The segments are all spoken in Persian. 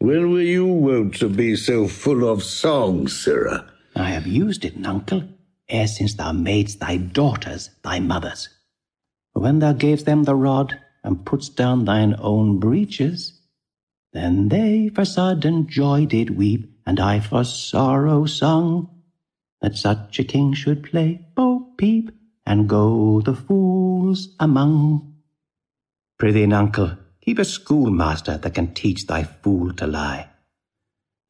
When were you wont to be so full of song, Sirrah? I have used it, uncle, ere since thou madest thy daughters thy mothers. When thou gavest them the rod, and putst down thine own breeches, then they for sudden joy did weep, and I for sorrow sung, that such a king should play bo peep, and go the fools among. Prithee, uncle, keep a schoolmaster that can teach thy fool to lie.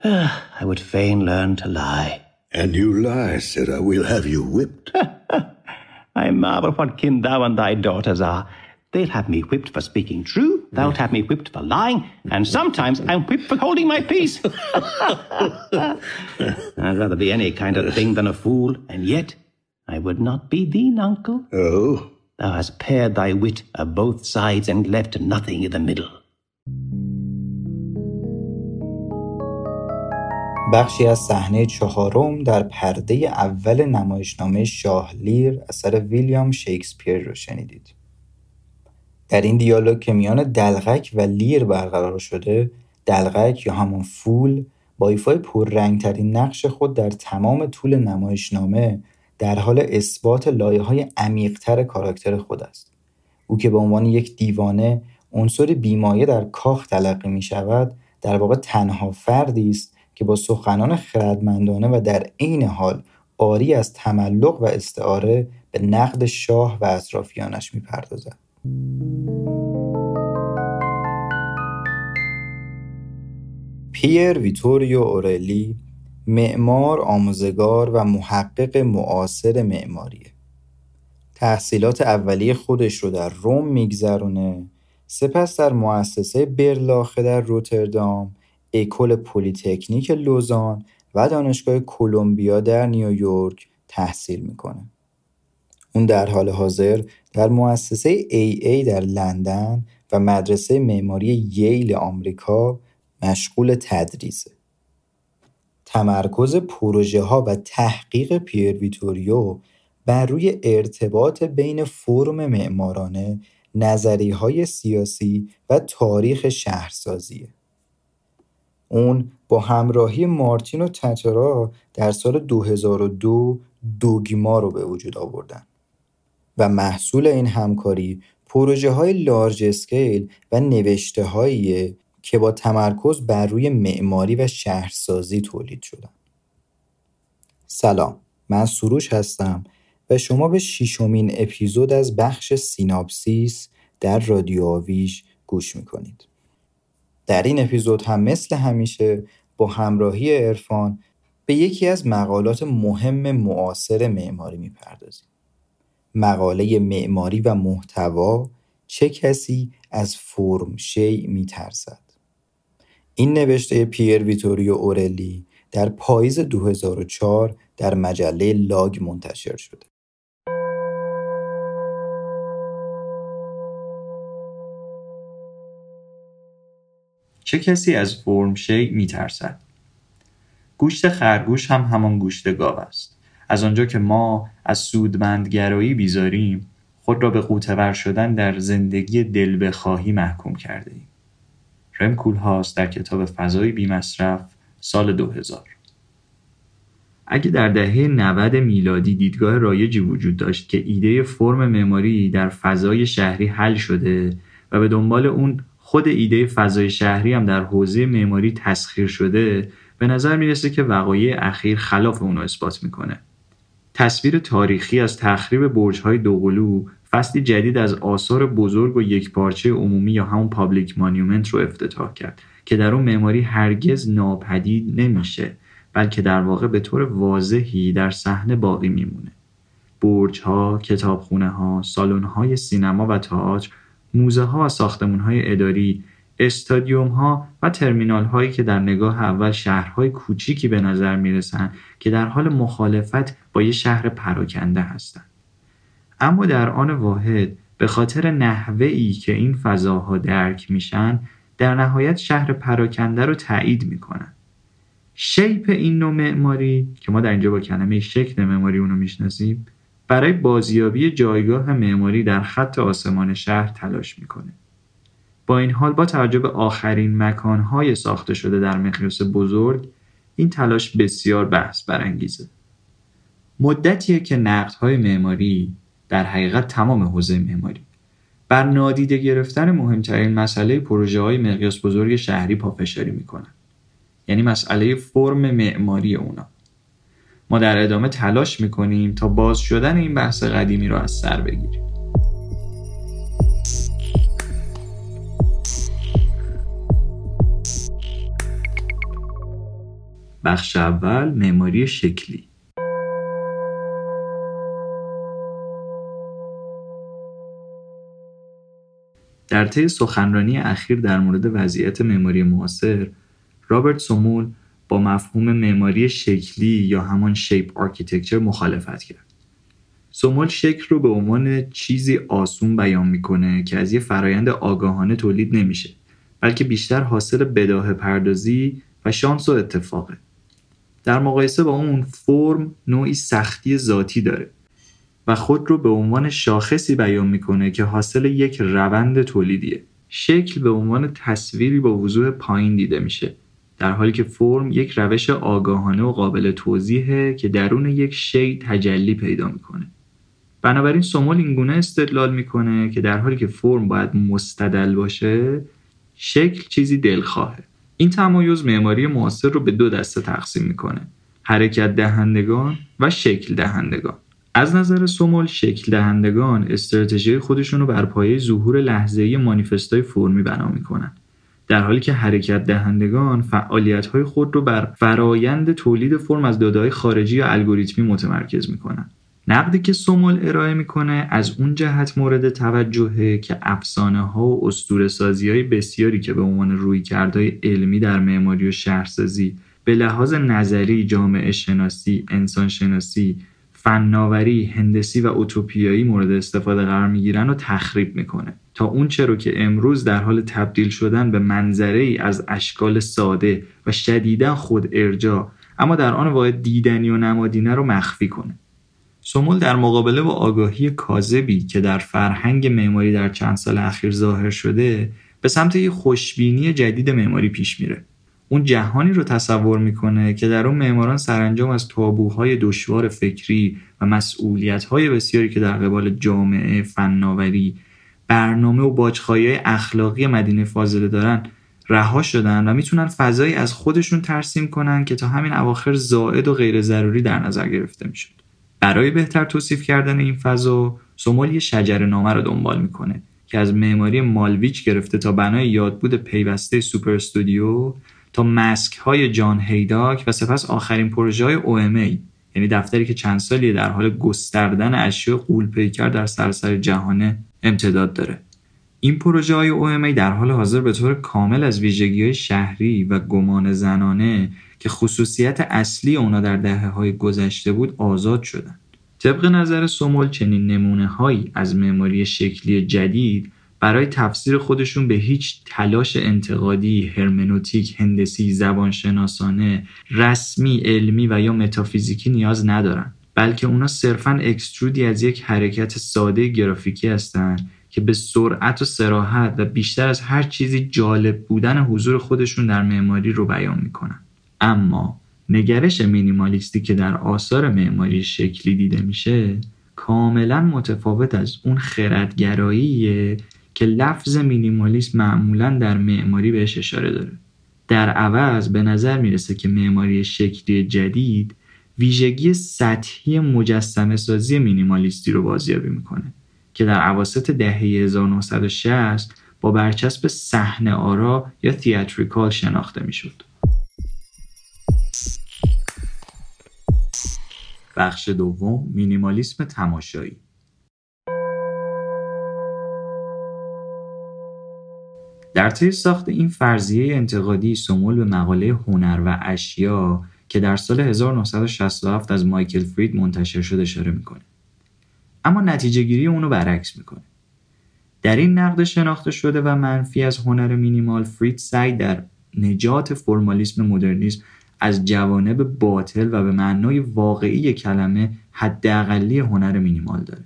Ah, I would fain learn to lie. And you lie, Sirrah. We'll have you whipped. I marvel what kin thou and thy daughters are. They'll have me whipped for speaking true, thou'lt have me whipped for lying, and sometimes I'm whipped for holding my peace. I'd rather be any kind of thing than a fool, and yet I would not be thee, uncle. Oh? Thou hast pared thy wit of both sides and left nothing in the middle. بخشی از صحنه چهارم در پرده اول نمایشنامه شاه لیر اثر ویلیام شکسپیر رو شنیدید. در این دیالوگ که میان دلغک و لیر برقرار شده دلغک یا همون فول با ایفای پررنگترین نقش خود در تمام طول نمایشنامه در حال اثبات لایه های عمیقتر کاراکتر خود است. او که به عنوان یک دیوانه عنصر بیمایه در کاخ تلقی می شود در واقع تنها فردی است که با سخنان خردمندانه و در عین حال آری از تملق و استعاره به نقد شاه و اطرافیانش می‌پردازد پیر ویتوریو اورلی معمار آموزگار و محقق معاصر معماریه تحصیلات اولیه خودش رو در روم میگذرونه سپس در مؤسسه برلاخه در روتردام اکل پلیتکنیک لوزان و دانشگاه کلمبیا در نیویورک تحصیل می‌کنه. اون در حال حاضر در مؤسسه ای در لندن و مدرسه معماری ییل آمریکا مشغول تدریسه. تمرکز پروژه ها و تحقیق پیر ویتوریو بر روی ارتباط بین فرم معمارانه، نظری های سیاسی و تاریخ شهرسازیه. اون با همراهی مارتین و تترا در سال 2002 دوگیما رو به وجود آوردن و محصول این همکاری پروژه های لارج اسکیل و نوشته هاییه که با تمرکز بر روی معماری و شهرسازی تولید شدن. سلام من سروش هستم و شما به ششمین اپیزود از بخش سیناپسیس در رادیو آویش گوش می‌کنید. در این اپیزود هم مثل همیشه با همراهی عرفان به یکی از مقالات مهم معاصر معماری می‌پردازیم. مقاله معماری و محتوا چه کسی از فرم شی میترسد این نوشته پیر ویتوریو اورلی در پاییز 2004 در مجله لاگ منتشر شده. چه کسی از فرم شی میترسد؟ گوشت خرگوش هم همان گوشت گاو است. از آنجا که ما از سودمندگرایی بیزاریم خود را به قوتور شدن در زندگی دل بخواهی محکوم کرده ایم. رم کولهاست در کتاب فضای بیمصرف سال 2000 اگه در دهه 90 میلادی دیدگاه رایجی وجود داشت که ایده فرم معماری در فضای شهری حل شده و به دنبال اون خود ایده فضای شهری هم در حوزه معماری تسخیر شده به نظر می‌رسه که وقایع اخیر خلاف اونو اثبات می‌کنه. تصویر تاریخی از تخریب برج‌های دوقلو فصلی جدید از آثار بزرگ و یکپارچه عمومی یا همون public monument رو افتتاح کرد که در اون معماری هرگز ناپدید نمیشه بلکه در واقع به طور واضحی در صحنه باقی میمونه. برج ها، کتابخونه ها، سالن های سینما و تئاتر، موزه ها و ساختمون های اداری استادیوم ها و ترمینال هایی که در نگاه اول شهرهای کوچیکی به نظر می‌رسند که در حال مخالفت با یه شهر پراکنده هستند. اما در آن واحد به خاطر نحوه ای که این فضاها درک میشن در نهایت شهر پراکنده رو تایید می‌کنن. شیپ این نوع معماری که ما در اینجا با کلمه شکل معماری اونو می‌شناسیم برای بازیابی جایگاه معماری در خط آسمان شهر تلاش می‌کنه. با این حال با توجه به آخرین مکانهای ساخته شده در مقیاس بزرگ این تلاش بسیار بحث برانگیزه. مدتیه که نقدهای معماری در حقیقت تمام حوزه معماری. بر نادیده گرفتن مهمترین مسئله پروژه های مقیاس بزرگ شهری پافشاری می‌کنن. یعنی مسئله فرم معماری اونا. ما در ادامه تلاش می‌کنیم تا باز شدن این بحث قدیمی رو از سر بگیریم. بخش اول معماری شکلی. در طی سخنرانی اخیر در مورد وضعیت معماری معاصر رابرت سومول با مفهوم معماری شکلی یا همان shape architecture مخالفت کرد. سومول شکل رو به عنوان چیزی آسون بیان می‌کنه که از یه فرایند آگاهانه تولید نمیشه بلکه بیشتر حاصل بداه پردازی و شانس و اتفاقه. در مقایسه با اون فرم نوعی سختی ذاتی داره و خود رو به عنوان شاخصی بیان می‌کنه که حاصل یک روند تولیدیه. شکل به عنوان تصویری با وضوح پایین دیده میشه در حالی که فرم یک روش آگاهانه و قابل توضیحه که درون یک شی تجلی پیدا می‌کنه. بنابراین سومول اینگونه استدلال می‌کنه که در حالی که فرم باید مستدل باشه شکل چیزی دلخواهه. این تمایز معماری معاصر رو به دو دسته تقسیم می‌کنه. حرکت دهندگان و شکل دهندگان. از نظر سومول شکل دهندگان استراتژی خودشون رو بر پایه ظهور لحظه‌ای مانیفستای فرمی بنا می‌کنن. در حالی که حرکت دهندگان فعالیت خود رو بر فرایند تولید فرم از داده‌های خارجی یا الگوریتمی متمرکز می‌کنن. نقدی که سومول ارائه می‌کنه از اون جهت مورد توجهه که افسانه ها و اسطوره سازی های بسیاری که به عنوان روی کردهای علمی در معماری و شهرسازی به لحاظ نظری جامعه شناسی انسان شناسی فناوری هندسی و اوتوپیایی مورد استفاده قرار می‌گیرن و تخریب می‌کنه. تا اون چرا که امروز در حال تبدیل شدن به منظره ای از اشکال ساده و شدیدا خود ارجا اما در آن واحد دیدنی و نمادینه رو مخفی کنه. سمول در مقابله با آگاهی کاذبی که در فرهنگ معماری در چند سال اخیر ظاهر شده به سمت یه خوشبینی جدید معماری پیش میره. اون جهانی رو تصور می‌کنه که در اون معماران سرانجام از تابوهای دشوار فکری و مسئولیتهای بسیاری که در قبال جامعه فناوری برنامه و باجخایی اخلاقی مدینه فاضله دارن رها شدن و می‌تونن فضایی از خودشون ترسیم کنن که تا همین اواخر زائد و غیر ضروری در نظر گرفته می‌شد. برای بهتر توصیف کردن این فضا سومال یه شجر نامه رو دنبال می‌کنه که از معماری مالویچ گرفته تا بنای یادبود پیوسته سوپر استودیو تا مسک های جان هیداک و سپس آخرین پروژه های OMA یعنی دفتری که چند سالی در حال گستردن اشیاء قول پیکر در سراسر جهانه امتداد داره. این پروژه های OMA در حال حاضر به طور کامل از ویژگی های شهری و گمان زنانه که خصوصیت اصلی اونا در دهه های گذشته بود آزاد شدن. طبق نظر سومول چنین نمونه هایی از معماری شکلی جدید برای تفسیر خودشون به هیچ تلاش انتقادی، هرمنوتیک، هندسی، زبانشناسانه، رسمی، علمی و یا متافیزیکی نیاز ندارن بلکه اونا صرفا اکسترودی از یک حرکت ساده گرافیکی هستند که به سرعت و سراحت و بیشتر از هر چیزی جالب بودن حضور خودشون در معماری رو بیان می‌کنن. اما نگرش مینیمالیستی که در آثار معماری شکلی دیده میشه کاملا متفاوت از اون خردگراییه که لفظ مینیمالیسم معمولا در معماری بهش اشاره داره در عوض به نظر می‌رسه که معماری شکلی جدید ویژگی سطحی مجسمه سازی مینیمالیستی رو بازیابی می‌کنه که در عواسط دهه 1960 با برچسب صحنه آرا یا تیاتریکال شناخته می‌شد. بخش دوم مینیمالیسم تماشایی. در طی ساخت این فرضیه انتقادی سمول به مقاله هنر و اشیا که در سال 1967 از مایکل فرید منتشر شد اشاره می‌کنه. اما نتیجه گیری اونو برعکس می‌کنه. در این نقد شناخته شده و منفی از هنر مینیمال فرید سعی در نجات فرمالیسم مدرنیسم از جوانب باطل و به معنای واقعی کلمه حداقلی هنر مینیمال داره.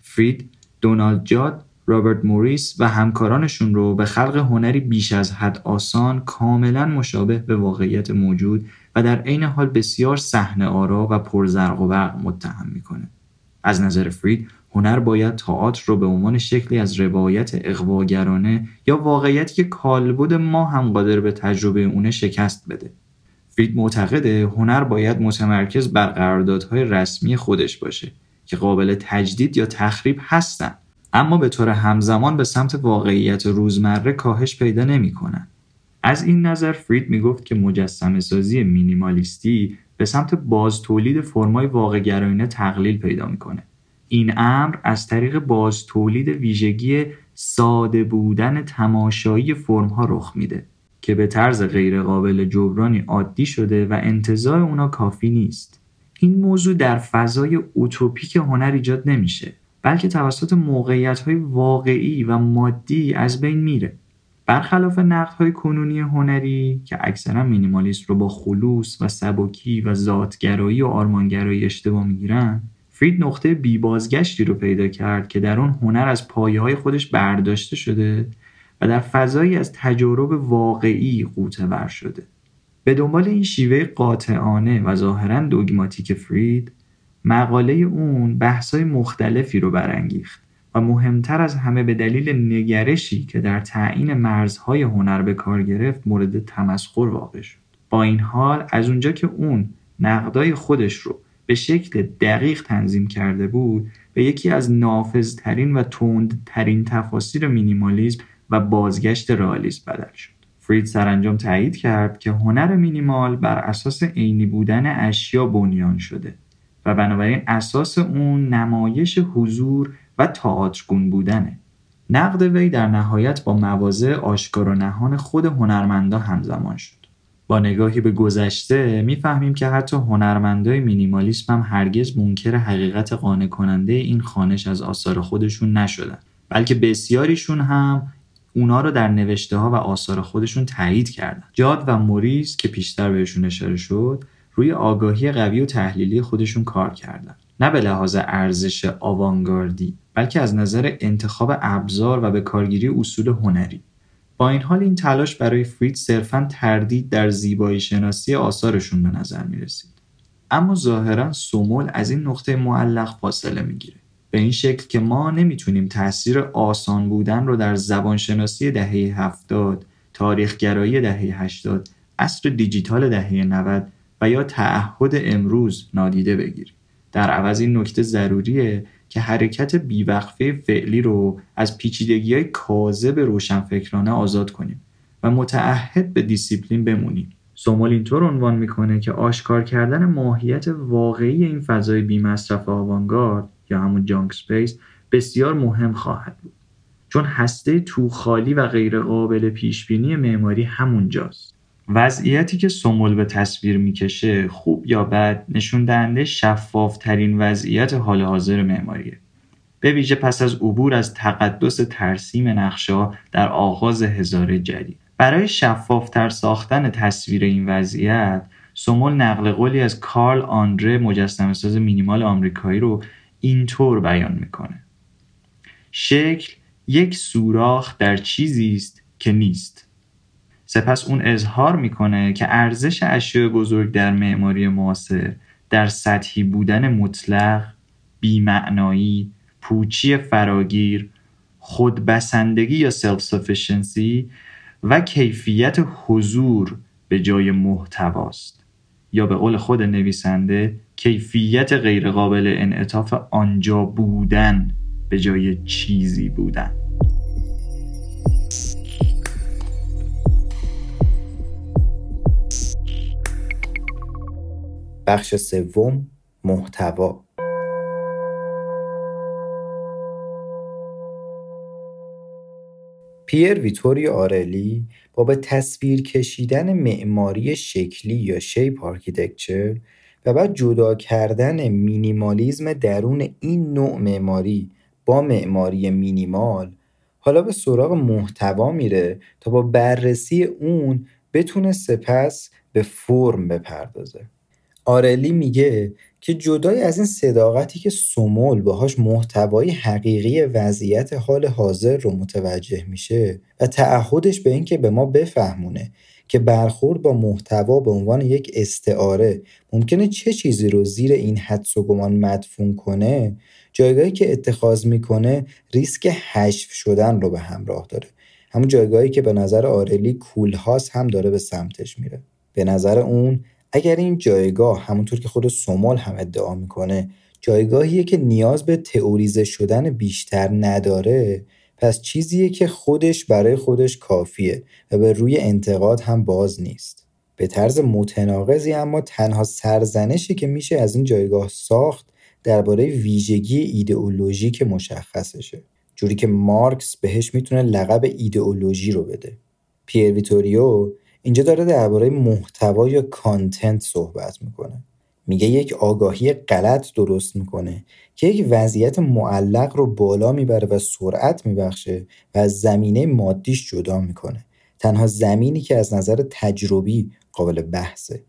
فرید دونالد جاد رابرت موریس و همکارانشون رو به خلق هنری بیش از حد آسان کاملا مشابه به واقعیت موجود و در عین حال بسیار صحنه آرا و پرزرق و برق متهم می‌کنه. از نظر فرید هنر باید تئاتر رو به عنوان شکلی از روایت اقواگرانه یا واقعیتی که کالبد ما هم قادر به تجربه اونه شکست بده. فرید معتقده هنر باید متمرکز بر قراردادهای رسمی خودش باشه که قابل تجدید یا تخریب هستن اما به طور همزمان به سمت واقعیت روزمره کاهش پیدا نمی‌کنن. از این نظر فرید می‌گفت که مجسمه سازی مینیمالیستی به سمت باز تولید فرمای واقع گرایانه تقلیل پیدا می‌کنه. این امر از طریق باز تولید ویژگی ساده بودن تماشایی فرمها رخ میده که به طرز غیرقابل جبرانی عادی شده و انتظار اونا کافی نیست. این موضوع در فضای اوتوپیک هنر ایجاد نمیشه بلکه توسط موقعیت های واقعی و مادی از بین میره برخلاف نقد های کنونی هنری که اکثرا مینیمالیست رو با خلوص و سبکی و ذاتگرایی و آرمانگرایی اشتباه می‌گیرن فرید نقطه بی بازگشتی رو پیدا کرد که در اون هنر از پایه های خودش برداشته شده در فضایی از تجارب واقعی قوطه ور شده. به دنبال این شیوه قاطعانه و ظاهرا دوگماتیک فرید مقاله اون بحثای مختلفی رو برانگیخت و مهمتر از همه به دلیل نگرشی که در تعیین مرزهای هنر به کار گرفت مورد تمسخر واقع شد. با این حال از اونجا که اون نقدای خودش رو به شکل دقیق تنظیم کرده بود به یکی از نافذترین و تندترین تفاسیر مینیمالیزم و بازگشت رئالیسم بدل شد. فرید سرانجام تایید کرد که هنر مینیمال بر اساس عینی بودن اشیا بنیان شده و بنابراین اساس اون نمایش حضور و تئاترگون بودنه. نقد وی در نهایت با مواضع آشکار و نهان خود هنرمندا همزمان شد. با نگاهی به گذشته می‌فهمیم که حتی هنرمندای مینیمالیسم هم هرگز منکر حقیقت قانع کننده این خانش از آثار خودشون نشدن بلکه بسیاریشون هم اونا رو در نوشته ها و آثار خودشون تایید کردن. جاد و موریس که پیشتر بهشون اشاره شد روی آگاهی قوی و تحلیلی خودشون کار کردن. نه به لحاظ ارزش آوانگاردی بلکه از نظر انتخاب ابزار و به کارگیری اصول هنری. با این حال این تلاش برای فرید صرفا تردید در زیبایی شناسی آثارشون به نظر می رسید. اما ظاهرا سومول از این نقطه معلق فاصله می‌گیره. به این شکل که ما نمی‌تونیم تاثیر آسان بودن رو در زبانشناسی دهه هفتاد تاریخگرایی دهه 80 عصر دیجیتال دهه 90 و یا تعهد امروز نادیده بگیریم. در عوض این نکته ضروریه که حرکت بیوقفه فعلی رو از پیچیدگی های کاذب روشنفکرانه آزاد کنیم و متعهد به دیسیپلین بمونیم. سومول اینطور عنوان می‌کنه که آشکار کردن ماهیت واقعی این فضای بیمصرف آوانگارد یا همون junk space بسیار مهم خواهد بود. چون هسته تو خالی و غیرقابل پیشبینی معماری همونجاست وضعیتی که سومول به تصویر می‌کشه خوب یا بد نشون دهنده شفاف ترین وضعیت حال حاضر معماریه. به ویژه پس از عبور از تقدس ترسیم نقشه در آغاز هزاره جدید. برای شفافتر ساختن تصویر این وضعیت سومول نقل قولی از کارل آندره مجسمه ساز مینیمال آمریکایی رو اینطور بیان می‌کنه. شکل یک سوراخ در چیزی است که نیست. سپس اون اظهار می‌کنه که ارزش اشیاء بزرگ در معماری معاصر در سطحی بودن مطلق بیمعنایی پوچی فراگیر خودبسندگی یا self-sufficiency و کیفیت حضور به جای محتواست. یا به قول خود نویسنده کیفیت غیرقابل انعطاف آنجا بودن به جای چیزی بودن. بخش سوم محتوا. پیر ویتوری آرلی با به تصویر کشیدن معماری شکلی یا shape architecture و بعد جدا کردن مینیمالیزم درون این نوع معماری با معماری مینیمال حالا به سراغ محتوا میره تا با بررسی اون بتونه سپس به فرم بپردازه. آئورلی میگه که جدای از این صداقتی که سمول باهاش محتوای حقیقی وضعیت حال حاضر رو متوجه میشه و تعهدش به اینکه به ما بفهمونه که برخورد با محتوا به عنوان یک استعاره ممکنه چه چیزی رو زیر این حدس و گمان مدفون کنه جایگاهی که اتخاذ می‌کنه ریسک حشف شدن رو به همراه داره. همون جایگاهی که به نظر آرلی کولهاس هم داره به سمتش میره. به نظر اون اگر این جایگاه همونطور که خود سومال هم ادعا می‌کنه جایگاهیه که نیاز به تئوریزه شدن بیشتر نداره پس چیزیه که خودش برای خودش کافیه و به روی انتقاد هم باز نیست. به طرز متناقضی اما تنها سرزنشی که میشه از این جایگاه ساخت درباره ویژگی ایدئولوژیک مشخصشه. جوری که مارکس بهش می‌تونه لقب ایدئولوژی رو بده. پیر ویتوریو اینجا داره درباره محتوا یا content صحبت می‌کنه. میگه یک آگاهی غلط درست می‌کنه که یک وضعیت معلق رو بالا می‌بره و سرعت میبخشه و از زمینه مادیش جدا می‌کنه. تنها زمینی که از نظر تجربی قابل بحثه.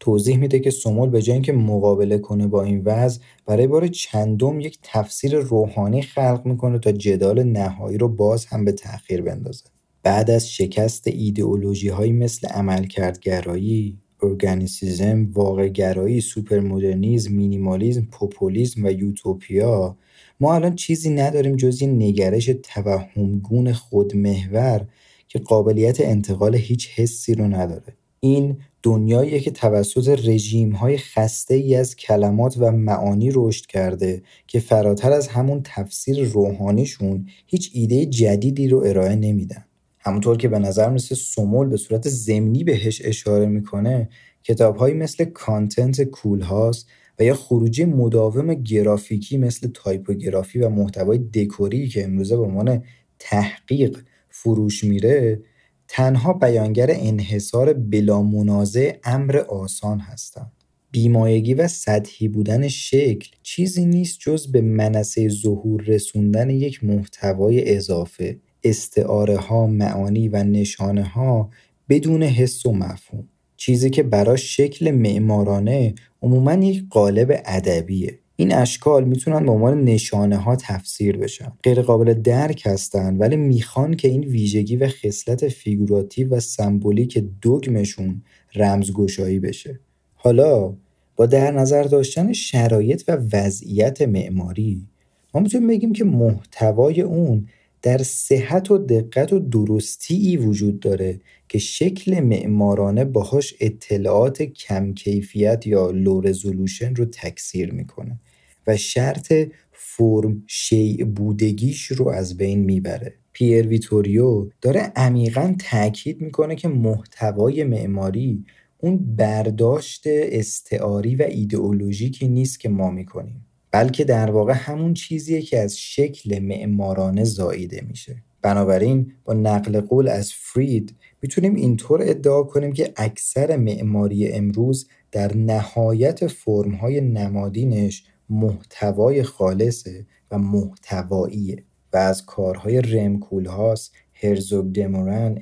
توضیح میده که سمول به جای اینکه مقابله کنه با این وضع برای بار چندم یک تفسیر روحانی خلق می‌کنه تا جدال نهایی رو باز هم به تأخیر بندازه. بعد از شکست ایدئولوژی هایی مثل عملکردگرایی ارگانیسیزم، واقعگرایی، سوپرمدرنیزم، مینیمالیزم، پوپولیزم و یوتوپیا ما الان چیزی نداریم جز این نگرش توهمگون خودمحور که قابلیت انتقال هیچ حسی رو نداره. این دنیاییه که توسط رژیم های خسته ای از کلمات و معانی رشد کرده که فراتر از همون تفسیر روحانیشون هیچ ایده جدیدی رو ارائه نمیدن. همونطور که به نظر مثل سمول به صورت زمینی بهش اشاره می‌کنه کتابهایی مثل کانتنت کول هاست و یا خروجی مداوم گرافیکی مثل تایپوگرافی و محتوای دکوری که امروزه به عنوان تحقیق فروش میره تنها بیانگر انحصار بلا منازع امر آسان هستند. بیمایگی و سطحی بودن شکل چیزی نیست جز به منصه ظهور رسوندن یک محتوای اضافه استعاره ها، معانی و نشانه ها بدون حس و مفهوم. چیزی که برای شکل معمارانه عموما یک قالب ادبیه. این اشکال می‌تونن به عنوان نشانه ها تفسیر بشن. غیر قابل درک هستن ولی می‌خوان که این ویژگی و خصلت فیگوراتیو و سمبولیک دوگمشون رمزگشایی بشه. حالا با در نظر داشتن شرایط و وضعیت معماری ما می‌تونیم بگیم که محتوای اون در صحت و دقت و درستی وجود داره که شکل معمارانه باهاش اطلاعات کم کیفیت یا لو رزولوشن رو تکثیر می‌کنه و شرط فرم شیع بودگیش رو از بین می‌بره. پیر ویتوریو داره عمیقا تاکید می‌کنه که محتوای معماری اون برداشت استعاری و ایدئولوژیکی نیست که ما می‌کنیم. بلکه در واقع همون چیزیه که از شکل معمارانه زاییده میشه بنابراین با نقل قول از فرید می‌تونیم اینطور ادعا کنیم که اکثر معماری امروز در نهایت فرمهای نمادینش محتوای خالصه و محتواییه و از کارهای رمکول هاست هرزوگ دمورن،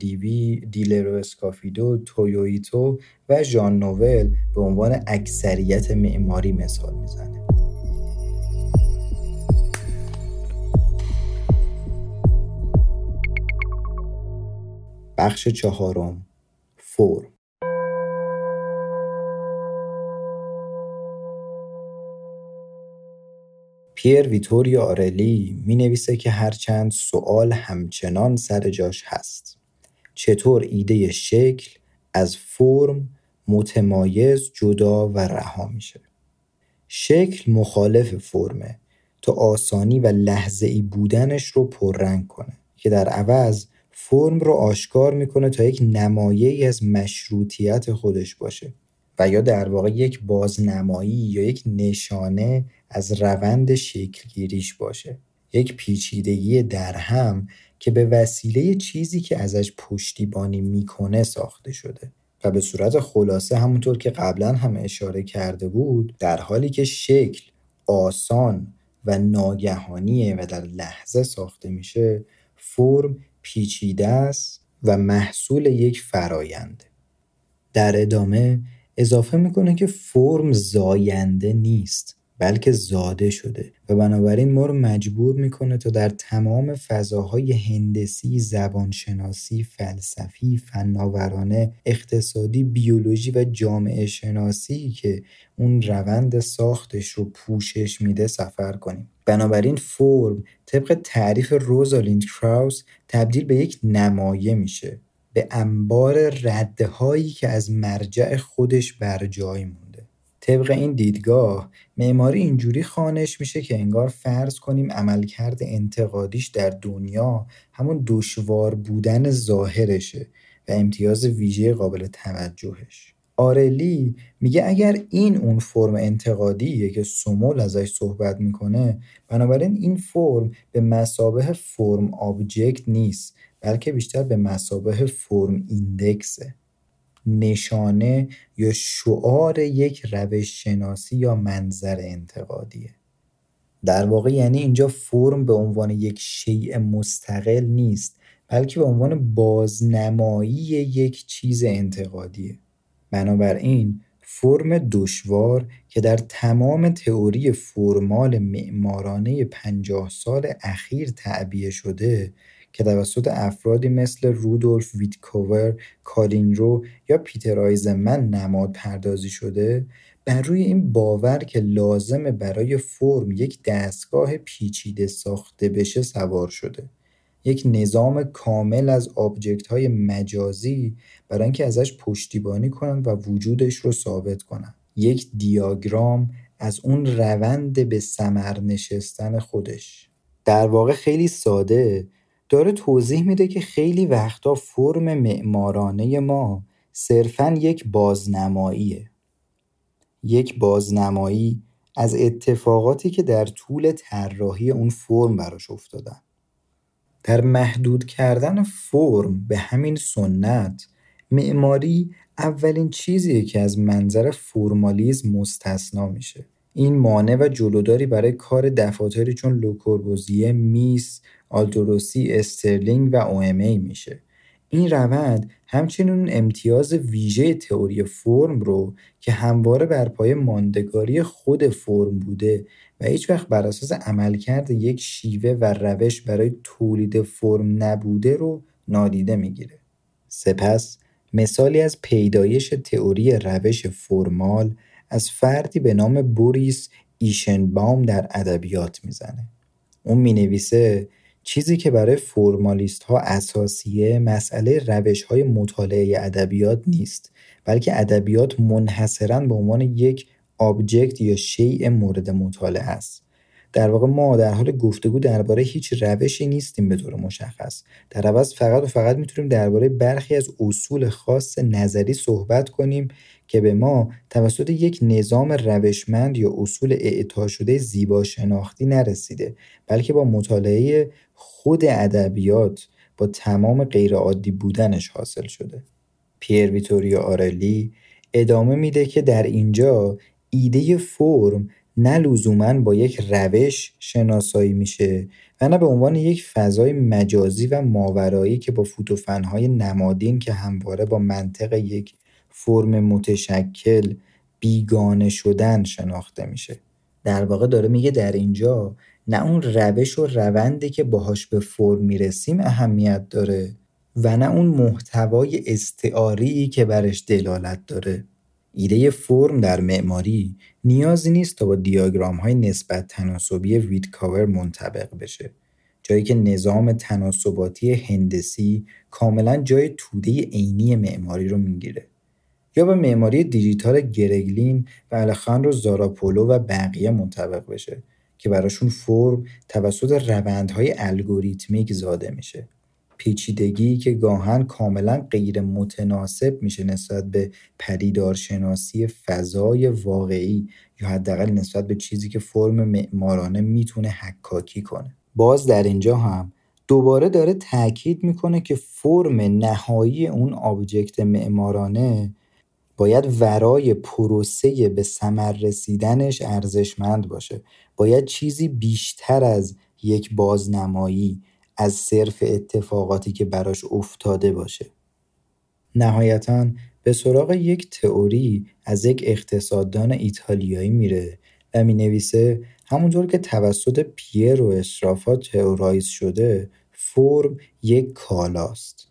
وی دیلرو اسکافیدو، تویویتو و ژان نوول به عنوان اکثریت معماری مثال می‌زنه. بخش چهارم. فرم. پیر ویتوریو آرلی می نویسه که هرچند سوال همچنان سر جاش هست. چطور ایده شکل از فرم متمایز جدا و رها میشه؟ شکل مخالف فرمه. تا آسانی و لحظه ای بودنش رو پررنگ کنه که در عوض فرم رو آشکار می‌کنه تا یک نمایه از مشروطیت خودش باشه و یا در واقع یک بازنمایی یا یک نشانه از روند شکلگیریش باشه. یک پیچیدگی در هم که به وسیله چیزی که ازش پشتیبانی می‌کنه ساخته شده و به صورت خلاصه همونطور که قبلا هم اشاره کرده بود در حالی که شکل آسان و ناگهانیه و در لحظه ساخته میشه فرم پیچیده است و محصول یک فراینده در ادامه اضافه می‌کنه که فرم زاینده نیست. بلکه زاده شده و بنابراین ما رو مجبور می‌کنه تا در تمام فضاهای هندسی، زبانشناسی، فلسفی، فناورانه، اقتصادی، بیولوژی و جامعه شناسی که اون روند ساختش رو پوشش میده سفر کنیم. بنابراین فرم طبق تعریف روزالیند کراوس تبدیل به یک نمایه میشه به انبار ردهایی که از مرجع خودش بر جای مونده طبق این دیدگاه معماری اینجوری خانش میشه که انگار فرض کنیم عملکرد انتقادیش در دنیا همون دشوار بودن ظاهرشه و امتیاز ویژه قابل توجهش. آرلی میگه اگر این اون فرم انتقادیه که سمول ازش صحبت می‌کنه بنابراین این فرم به مسابه فرم آبجکت نیست بلکه بیشتر به مسابه فرم ایندکسه نشانه یا شعار یک روش شناسی یا منظر انتقادیه. در واقع یعنی اینجا فرم به عنوان یک شیء مستقل نیست بلکه به عنوان بازنمایی یک چیز انتقادیه. بنابراین فرم دشوار که در تمام تئوری فرمال معمارانه پنجاه سال اخیر تعبیه شده که توسط افرادی مثل رودولف ویتکوور، کارین رو یا پیتر آیزمن نماد پردازی شده بر روی این باور که لازمه برای فرم یک دستگاه پیچیده ساخته بشه سوار شده. یک نظام کامل از آبجکت های مجازی برای اینکه ازش پشتیبانی کنند و وجودش رو ثابت کنند. یک دیاگرام از اون روند به سمر نشستن خودش. در واقع خیلی ساده داره توضیح میده که خیلی وقتا فرم معمارانه ما صرفا یک بازنماییه. یک بازنمایی از اتفاقاتی که در طول طراحی اون فرم براش افتادن. در محدود کردن فرم به همین سنت معماری اولین چیزیه که از منظر فرمالیزم مستثنا میشه. این مانع و جلوداری برای کار دفاتری چون لوکوربوزیه، میس، آلتو روسی، استرلینگ و OMA میشه این روند همچنین امتیاز ویژه تئوری فرم رو که همواره بر پای ماندگاری خود فرم بوده و هیچ وقت بر اساس عملکرد یک شیوه و روش برای تولید فرم نبوده رو نادیده می‌گیره. سپس مثالی از پیدایش تئوری روش فرمال از فردی به نام بوریس ایشنباوم در ادبیات می‌زنه. اون می نویسه چیزی که برای فرمالیست ها اساسیه مسئله روش های مطالعه ادبیات نیست بلکه ادبیات منحصرا به عنوان یک آبجکت یا شیء مورد مطالعه است در واقع ما در حال گفتگو درباره هیچ روشی نیستیم به طور مشخص در عوض فقط و فقط می‌تونیم درباره برخی از اصول خاص نظری صحبت کنیم که به ما توسط یک نظام روشمند یا اصول اعطا شده زیبا شناختی نرسیده بلکه با مطالعه خود ادبیات با تمام غیرعادی بودنش حاصل شده. پیر ویتوریا آرلی ادامه میده که در اینجا ایده فرم نه لزوما با یک روش شناسایی میشه و نه به عنوان یک فضای مجازی و ماورایی که با فوتوفنهای نمادین که همواره با منطق یک فرم متشکل بیگانه شدن شناخته میشه. در واقع داره میگه در اینجا نه اون روش و روندی که باهاش به فرم می‌رسیم اهمیت داره و نه اون محتوای استعاری که برش دلالت داره. ایده فرم در معماری نیازی نیست تا با دیاگرام های نسبت تناسبی ویدکاور منطبق بشه. جایی که نظام تناسباتی هندسی کاملا جای توده عینی معماری رو می‌گیره. به معماری دیجیتال گرگلین و الخاندرو زاراپولو و بقیه منطبق بشه که براشون فرم توسط روندهای الگوریتمیک زاده میشه. پیچیدگی که گاهن کاملا غیر متناسب میشه نسبت به پدیدارشناسی فضای واقعی یا حداقل نسبت به چیزی که فرم معمارانه می‌تونه حکاکی کنه. باز در اینجا هم دوباره داره تاکید می‌کنه که فرم نهایی اون آبجکت معمارانه باید ورای پروسه به ثمر رسیدنش ارزشمند باشه. باید چیزی بیشتر از یک بازنمایی از صرف اتفاقاتی که براش افتاده باشه. نهایتا به سراغ یک تئوری از یک اقتصاددان ایتالیایی میره و می نویسه همونطور که توسط پیر و استرافا تئورایز شده فرم یک کالاست.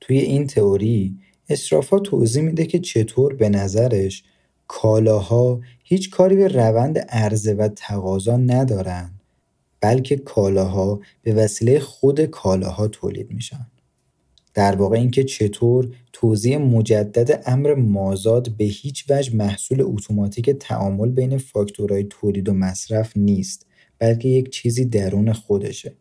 توی این تئوری استرافا توضیح میده که چطور به نظرش کالاها هیچ کاری به روند عرضه و تقاضا ندارن بلکه کالاها به وسیله خود کالاها تولید میشن. در واقع اینکه چطور توضیح مجدد امر مازاد به هیچ وجه محصول اتوماتیک تعامل بین فاکتورهای تولید و مصرف نیست بلکه یک چیزی درون خودشه.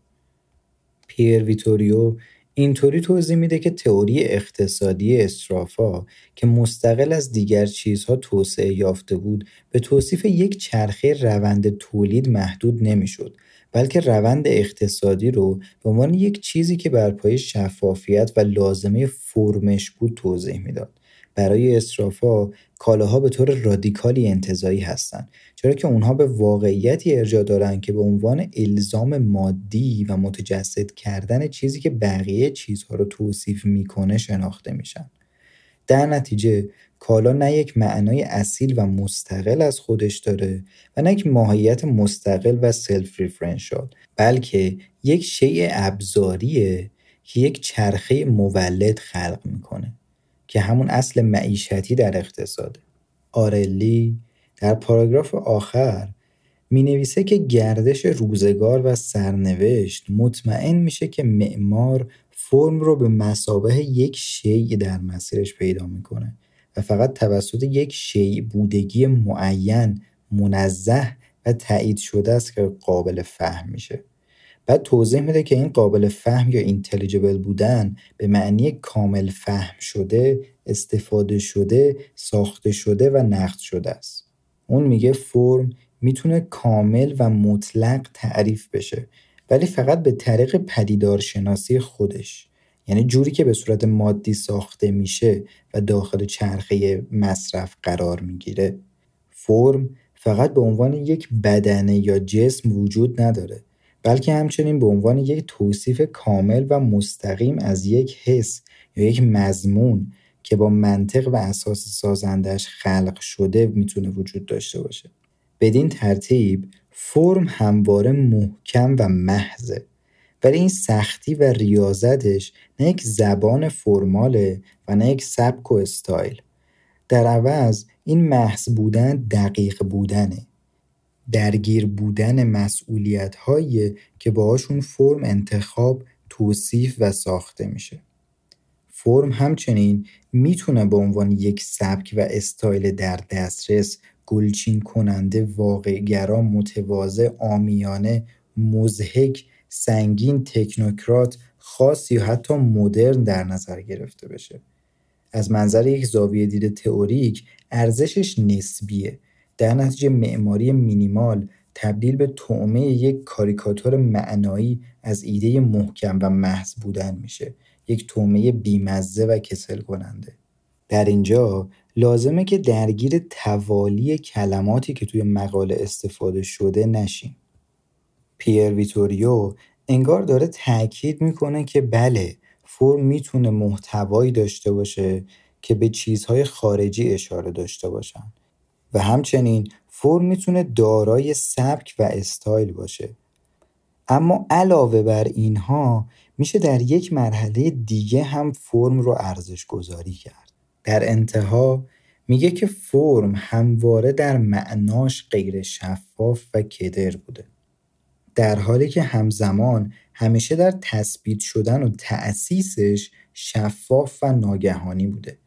پیر ویتوریو اینطوری توضیح میده که تئوری اقتصادی استرافا که مستقل از دیگر چیزها توسعه یافته بود به توصیف یک چرخه روند تولید محدود نمی‌شد بلکه روند اقتصادی رو به عنوان یک چیزی که بر پای شفافیت و لازمه فرمش بود توضیح می‌داد. برای استرافا کالاها به طور رادیکالی انتظایی هستند چرا که اونها به واقعیتی ارجاع دارند که به عنوان الزام مادی و متجسد کردن چیزی که بقیه چیزها رو توصیف می‌کنه شناخته میشن. در نتیجه کالا نه یک معنای اصیل و مستقل از خودش داره و نه یک ماهیت مستقل و self-referential بلکه یک شیء ابزاریه که یک چرخه مولد خلق می‌کنه. که همون اصل معیشتی در اقتصاده. آرلی در پاراگراف آخر می نویسه که گردش روزگار و سرنوشت مطمئن میشه که معمار فرم رو به مثابه یک شیء در مسیرش پیدا می‌کنه و فقط توسط یک شیء بودگی معین منزه و تایید شده است که قابل فهم میشه. بعد توضیح میده که این قابل فهم یا اینتلیجبل بودن به معنی کامل فهم شده، استفاده شده، ساخته شده و نقد شده است. اون میگه فرم می‌تونه کامل و مطلق تعریف بشه ولی فقط به طریق پدیدارشناسی خودش. یعنی جوری که به صورت مادی ساخته میشه و داخل چرخه مصرف قرار می‌گیره. فرم فقط به عنوان یک بدنه یا جسم وجود نداره. بلکه همچنین به عنوان یک توصیف کامل و مستقیم از یک حس یا یک مضمون که با منطق و اساس سازندش خلق شده می‌تونه وجود داشته باشه. بدین ترتیب فرم همواره محکم و محضه. ولی این سختی و ریاضتش نه یک زبان فرماله و نه یک سبک و استایل. در عوض این محض بودن دقیق بودنه. درگیر بودن مسئولیت هایی که باهاشون فرم انتخاب توصیف و ساخته میشه. فرم همچنین می‌تونه به عنوان یک سبک و استایل در دسترس گلچین کننده واقعگرا متواضع آمیانه مزهک سنگین تکنوکرات خاص یا حتی مدرن در نظر گرفته بشه. از منظر یک زاویه دید تئوریک ارزشش نسبیه. در نتیجه معماری مینیمال تبدیل به طعمه یک کاریکاتور معنایی از ایده محکم و محض بودن میشه یک تومه بیمزه و کسل کننده. در اینجا لازمه که درگیر توالی کلماتی که توی مقاله استفاده شده نشیم. پیر ویتوریو انگار داره تاکید می‌کنه که بله فرم می‌تونه محتوایی داشته باشه که به چیزهای خارجی اشاره داشته باشن. و همچنین فرم می‌تونه دارای سبک و استایل باشه. اما علاوه بر اینها میشه در یک مرحله دیگه هم فرم رو ارزش گذاری کرد. در انتها میگه که فرم همواره در معناش غیر شفاف و کدر بوده. در حالی که همزمان همیشه در تثبیت شدن و تأسیسش شفاف و ناگهانی بوده.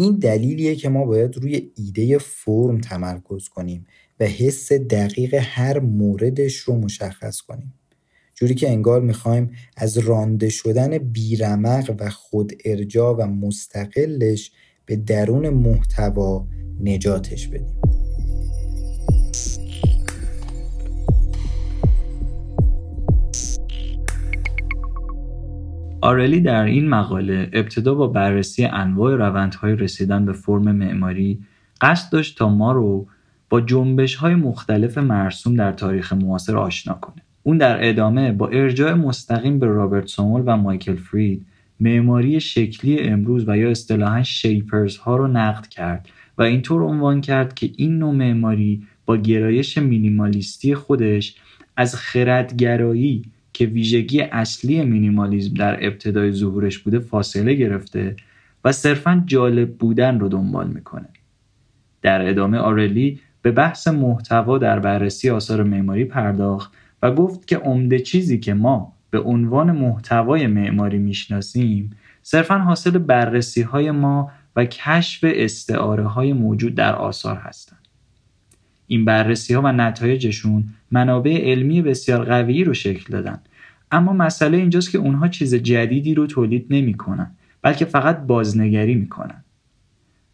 این دلیلیه که ما باید روی ایده فرم تمرکز کنیم و حس دقیق هر موردش رو مشخص کنیم. جوری که انگار می‌خوایم از رانده شدن بیرمق و خود ارجا و مستقلش به درون محتوا نجاتش بدیم. آرلی در این مقاله ابتدا با بررسی انواع روندهای رسیدن به فرم معماری قصد داشت تا ما رو با جنبش های مختلف مرسوم در تاریخ معاصر آشنا کنه. اون در ادامه با ارجاع مستقیم به رابرت سومول و مایکل فرید معماری شکلی امروز و یا اصطلاحا شیپرز ها رو نقد کرد و اینطور عنوان کرد که این نوع معماری با گرایش مینیمالیستی خودش از خردگرایی که ویژگی اصلی مینیمالیزم در ابتدای ظهورش بوده فاصله گرفته و صرفا جالب بودن رو دنبال می‌کنه. در ادامه آرلی به بحث محتوا در بررسی آثار معماری پرداخت و گفت که عمده چیزی که ما به عنوان محتوای معماری می‌شناسیم صرفا حاصل بررسی های ما و کشف استعاره های موجود در آثار هستند. این بررسی ها و نتایجشون منابع علمی بسیار قوی رو شکل دادن. اما مسئله اینجاست که اونها چیز جدیدی رو تولید نمی‌کنن بلکه فقط بازنگری می‌کنن.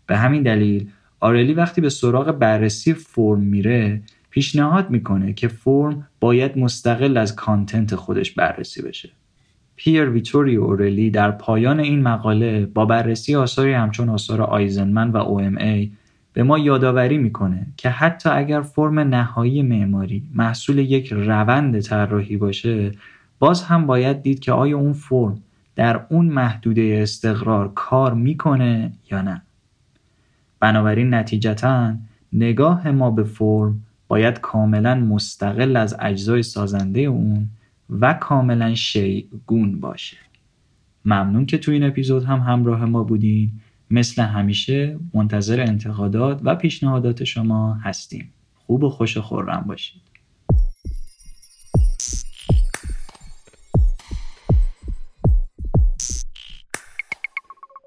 به همین دلیل آرلی وقتی به سراغ بررسی فرم میره پیشنهاد می‌کنه که فرم باید مستقل از کانتنت خودش بررسی بشه. پیر ویتوری اورلی در پایان این مقاله با بررسی آثاری همچون آثار آیزنمن و OMA به ما یادآوری می‌کنه که حتی اگر فرم نهایی معماری محصول یک روند طراحی باشه باز هم باید دید که آیا اون فرم در اون محدوده استقرار کار می‌کنه یا نه. بنابراین نتیجتا نگاه ما به فرم باید کاملا مستقل از اجزای سازنده اون و کاملا شیگون باشه. ممنون که تو این اپیزود هم همراه ما بودین. مثل همیشه منتظر انتقادات و پیشنهادات شما هستیم. خوب و خوش و خورم باشید.